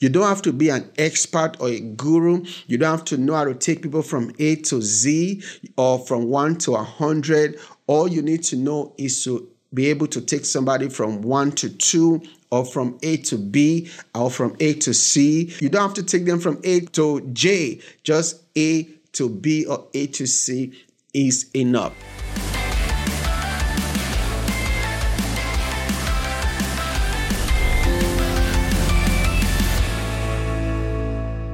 You don't have to be an expert or a guru. You don't have to know how to take people from A to Z or from one to a hundred. All you need to know is to be able to take somebody from one to two or from A to B or from A to C. You don't have to take them from A to J, just A to B or A to C is enough.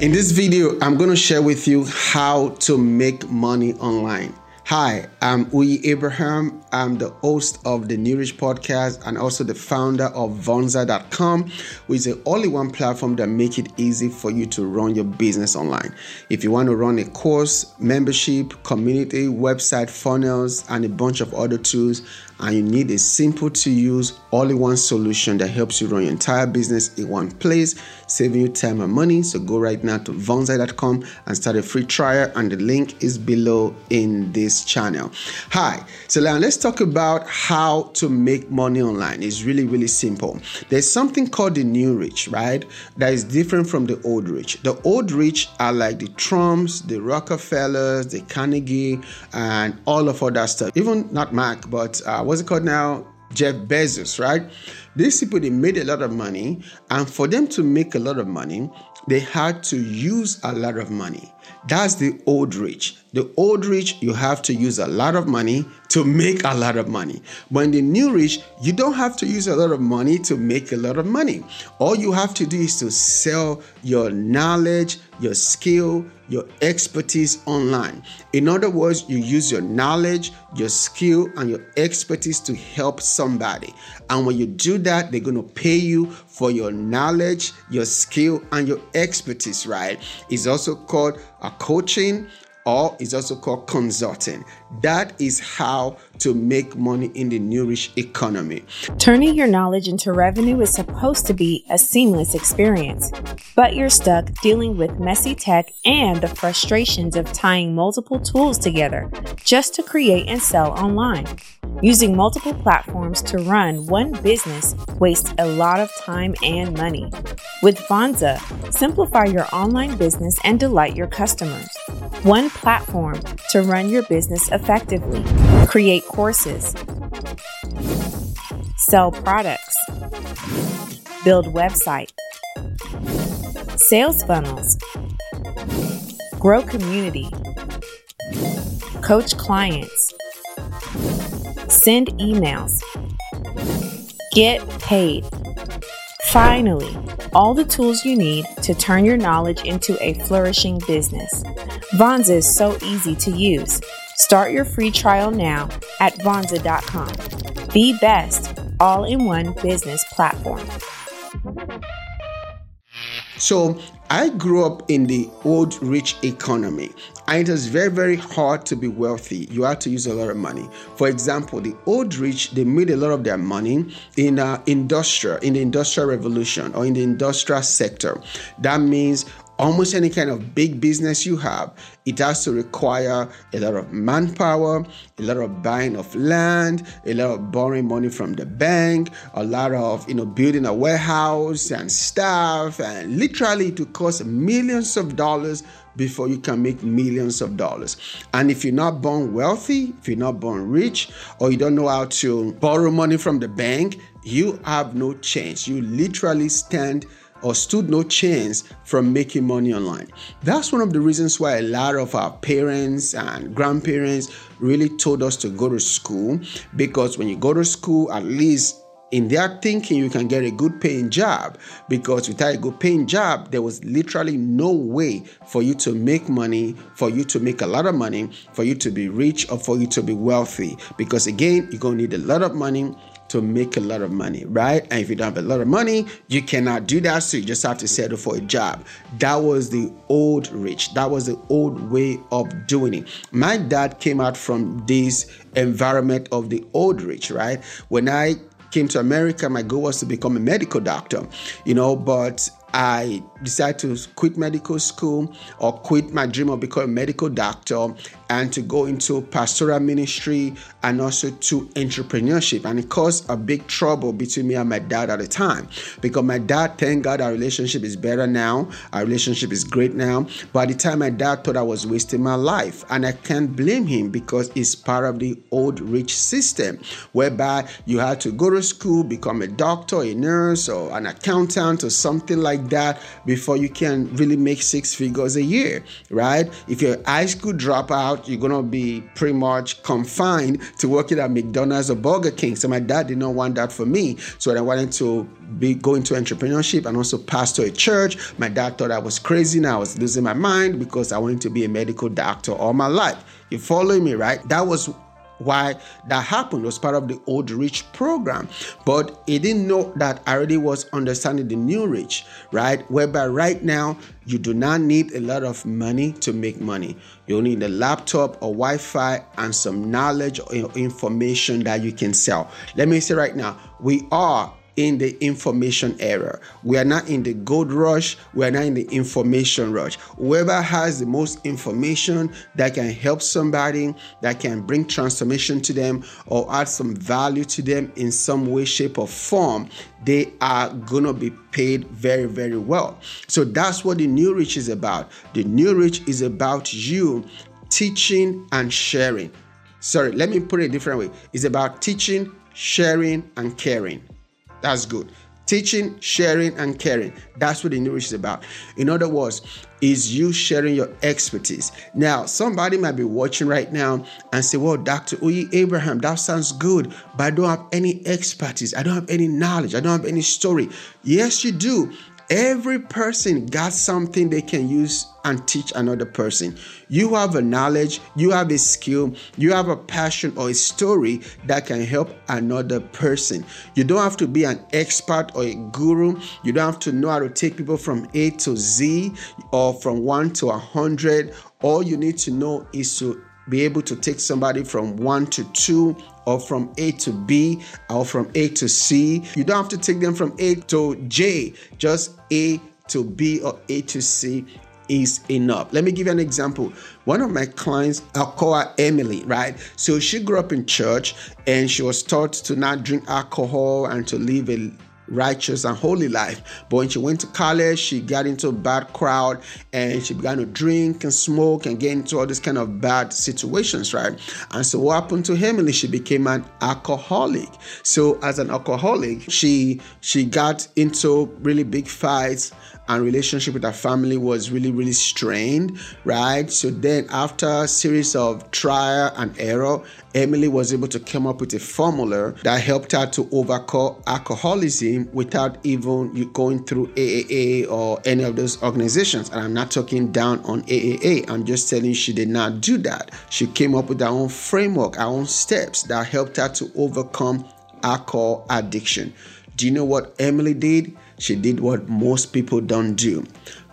In this video, I'm going to share with you how to make money online. Hi, I'm Uyi Abraham. I'm the host of the New podcast and also the founder of Vonza.com, which is the only one platform that make it easy for you to run your business online. If you want to run a course, membership, community, website, funnels, and a bunch of other tools, and you need a simple to use all-in-one solution that helps you run your entire business in one place, saving you time and money. So go right now to Vonza.com and start a free trial, and the link is below in this channel. Hi, so now let's talk about how to make money online. It's really, really simple. There's something called the new rich, right? That is different from the old rich. The old rich are like the Trumps, the Rockefellers, the Carnegie, and all of all that stuff. Even not Mac, but uh, what's it called now? Jeff Bezos, right? These people they made a lot of money, and for them to make a lot of money, they had to use a lot of money. That's the old rich. The old rich, you have to use a lot of money to make a lot of money. But in the new rich, you don't have to use a lot of money to make a lot of money. All you have to do is to sell your knowledge, your skill, your expertise online. In other words, you use your knowledge, your skill, and your expertise to help somebody. And when you do that, they're going to pay you for your knowledge, your skill, and your expertise, right? It's also called a coaching or it's also called consulting. That is how to make money in the new rich economy. Turning your knowledge into revenue is supposed to be a seamless experience, but you're stuck dealing with messy tech and the frustrations of tying multiple tools together just to create and sell online. Using multiple platforms to run one business wastes a lot of time and money. With Vonza, simplify your online business and delight your customers. One platform to run your business effectively. Create courses, sell products, build website, sales funnels, grow community, coach clients, send emails, get paid. Finally, all the tools you need to turn your knowledge into a flourishing business. Vonza is so easy to use. Start your free trial now at Vonza.com. Be best all in one business platform. So, I grew up in the old rich economy, and it was very, very hard to be wealthy. You had to use a lot of money. For example, the old rich they made a lot of their money in uh, industrial, in the industrial revolution, or in the industrial sector. That means almost any kind of big business you have, it has to require a lot of manpower, a lot of buying of land, a lot of borrowing money from the bank, a lot of you know building a warehouse and staff, and literally to cost millions of dollars before you can make millions of dollars. And if you're not born wealthy, if you're not born rich, or you don't know how to borrow money from the bank, you have no chance. You literally stand or stood no chance from making money online. That's one of the reasons why a lot of our parents and grandparents really told us to go to school because when you go to school, at least in their thinking you can get a good paying job because without a good paying job there was literally no way for you to make money for you to make a lot of money for you to be rich or for you to be wealthy because again you're going to need a lot of money to make a lot of money, right? And if you don't have a lot of money, you cannot do that. So you just have to settle for a job. That was the old rich. That was the old way of doing it. My dad came out from this environment of the old rich, right? When I came to America, my goal was to become a medical doctor, you know, but I decided to quit medical school or quit my dream of becoming a medical doctor and to go into pastoral ministry and also to entrepreneurship. And it caused a big trouble between me and my dad at the time because my dad, thank God, our relationship is better now. Our relationship is great now. But at the time, my dad thought I was wasting my life. And I can't blame him because it's part of the old rich system whereby you had to go to school, become a doctor, a nurse, or an accountant, or something like that before you can really make six figures a year, right? If you're a high school dropout, you're gonna be pretty much confined to working at McDonald's or Burger King. So my dad did not want that for me. So I wanted to be go into entrepreneurship and also pastor a church. My dad thought I was crazy and I was losing my mind because I wanted to be a medical doctor all my life. You following me, right? That was why that happened. It was part of the old rich program. But he didn't know that I already was understanding the new rich, right? Whereby right now you do not need a lot of money to make money. You need a laptop or Wi-Fi and some knowledge or information that you can sell. Let me say right now, we are in the information era. We are not in the gold rush, we are not in the information rush. Whoever has the most information that can help somebody, that can bring transformation to them or add some value to them in some way, shape, or form, they are gonna be paid very, very well. So that's what the new rich is about. The new rich is about you teaching and sharing. Sorry, let me put it a different way. It's about teaching, sharing, and caring. That's good. Teaching, sharing, and caring. That's what the new is about. In other words, is you sharing your expertise. Now, somebody might be watching right now and say, Well, Dr. Uyi Abraham, that sounds good, but I don't have any expertise. I don't have any knowledge. I don't have any story. Yes, you do. Every person got something they can use and teach another person. You have a knowledge, you have a skill, you have a passion or a story that can help another person. You don't have to be an expert or a guru. You don't have to know how to take people from A to Z or from 1 to a 100. All you need to know is to be able to take somebody from 1 to 2 or from A to B or from A to C. You don't have to take them from A to J, just A to B or A to C is enough. Let me give you an example. One of my clients, I'll call her Emily, right? So she grew up in church and she was taught to not drink alcohol and to live a righteous and holy life. But when she went to college, she got into a bad crowd and she began to drink and smoke and get into all these kind of bad situations, right? And so what happened to Emily? She became an alcoholic. So as an alcoholic, she she got into really big fights and relationship with her family was really really strained right so then after a series of trial and error emily was able to come up with a formula that helped her to overcome alcoholism without even going through AA or any of those organizations. And i'm not talking down on AA i'm just telling you she did not do that. She came up with her own framework her own steps that helped her to overcome alcohol addiction do you know what emily did she did what most people don't do.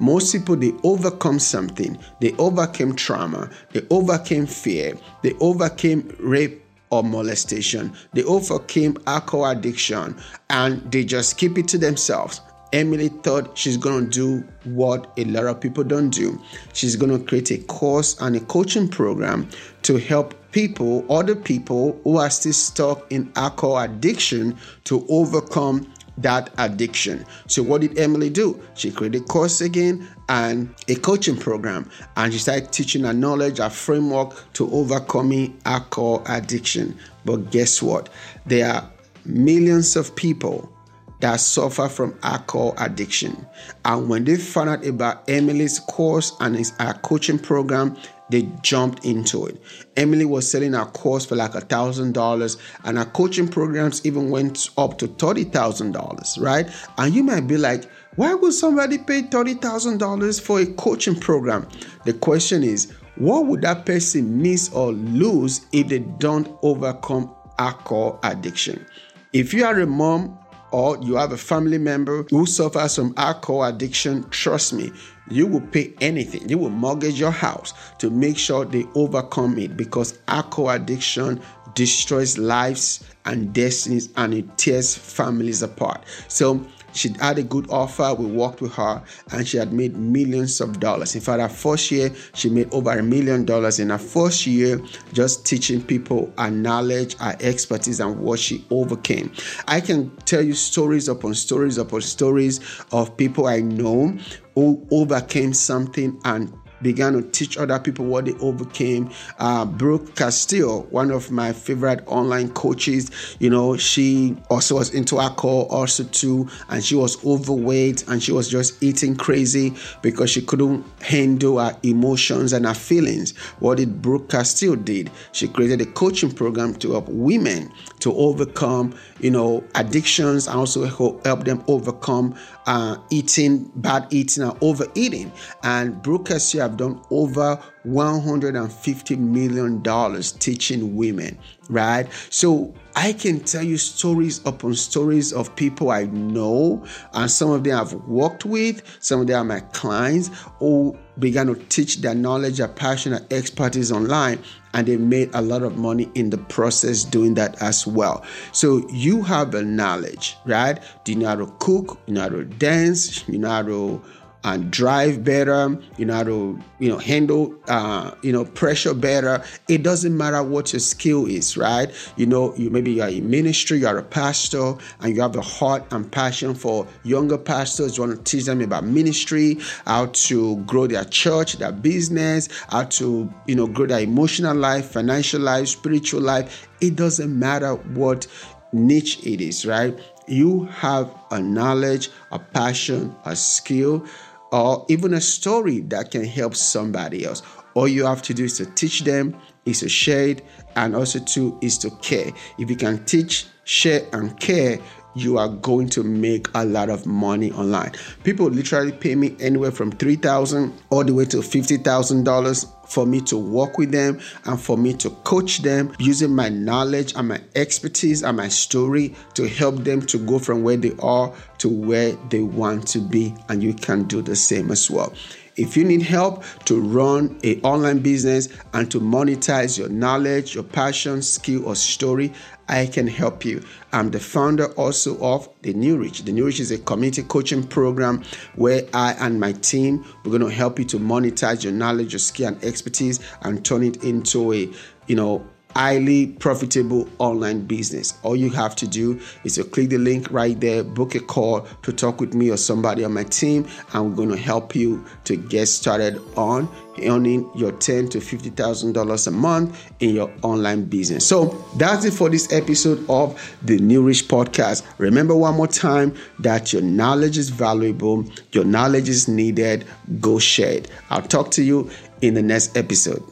Most people, they overcome something. They overcame trauma. They overcame fear. They overcame rape or molestation. They overcame alcohol addiction and they just keep it to themselves. Emily thought she's to do what a lot of people don't do. She's to create a course and a coaching program to help people, other people who are still stuck in alcohol addiction, to overcome that addiction. So, what did Emily do? She created a course again and a coaching program, and she started teaching her knowledge, a framework to overcoming alcohol addiction. But guess what? There are millions of people that suffer from alcohol addiction. And when they found out about Emily's course and her coaching program, they jumped into it. Emily was selling her course for like a thousand dollars, and her coaching programs even went up to thirty thousand dollars, right? And you might be like, why would somebody pay thirty thousand dollars for a coaching program? The question is, what would that person miss or lose if they don't overcome alcohol addiction? If you are a mom or you have a family member who suffers from alcohol addiction, trust me, you will pay anything. You will mortgage your house to make sure they overcome it because alcohol addiction destroys lives and destinies and it tears families apart. So she had a good offer. We worked with her and she had made millions of dollars. In fact, her first year, she made over a million dollars in her first year just teaching people her knowledge, her expertise, and what she overcame. I can tell you stories upon stories upon stories of people I know who overcame something and began to teach other people what they overcame. Uh, Brooke Castillo, one of my favorite online coaches, you know, she also was into alcohol also too, and she was overweight and she was just eating crazy because she couldn't handle her emotions and her feelings. What did Brooke Castillo did? She created a coaching program to help women to overcome, you know, addictions and also help them overcome uh, eating, bad eating, and overeating. And Brooke Castillo have done over 150 million dollars teaching women, right? So I can tell you stories upon stories of people I know, and some of them I've worked with, some of them are my clients who began to teach their knowledge, their passion, their expertise online, and they made a lot of money in the process doing that as well. So you have the knowledge, right? Do you know how to cook? You know how to dance? You know how to and drive better, you know how to you know handle uh, you know pressure better. It doesn't matter what your skill is, right? You know, you maybe you're in ministry, you're a pastor, and you have a heart and passion for younger pastors. You want to teach them about ministry, how to grow their church, their business, how to you know grow their emotional life, financial life, spiritual life. It doesn't matter what niche it is, right? You have a knowledge, a passion, a skill or even a story that can help somebody else. All you have to do is to teach them, is to share it, and also to is to care. If you can teach, share, and care, you are going to make a lot of money online. People literally pay me anywhere from three thousand all the way to fifty thousand dollars for me to work with them and for me to coach them using my knowledge and my expertise and my story to help them to go from where they are to where they want to be. And you can do the same as well. If you need help to run an online business and to monetize your knowledge, your passion, skill, or story, I can help you. I'm the founder also of The New Rich. The New Rich is a community coaching program where I and my team we're going to help you to monetize your knowledge, your skill, and expertise and turn it into a you know highly profitable online business. All you have to do is to click the link right there, book a call to talk with me or somebody on my team, and we're going to help you to get started on earning your ten to fifty thousand dollars a month in your online business. So that's it for this episode of the New Rich Podcast. Remember one more time that your knowledge is valuable, your knowledge is needed. Go share it. I'll talk to you in the next episode.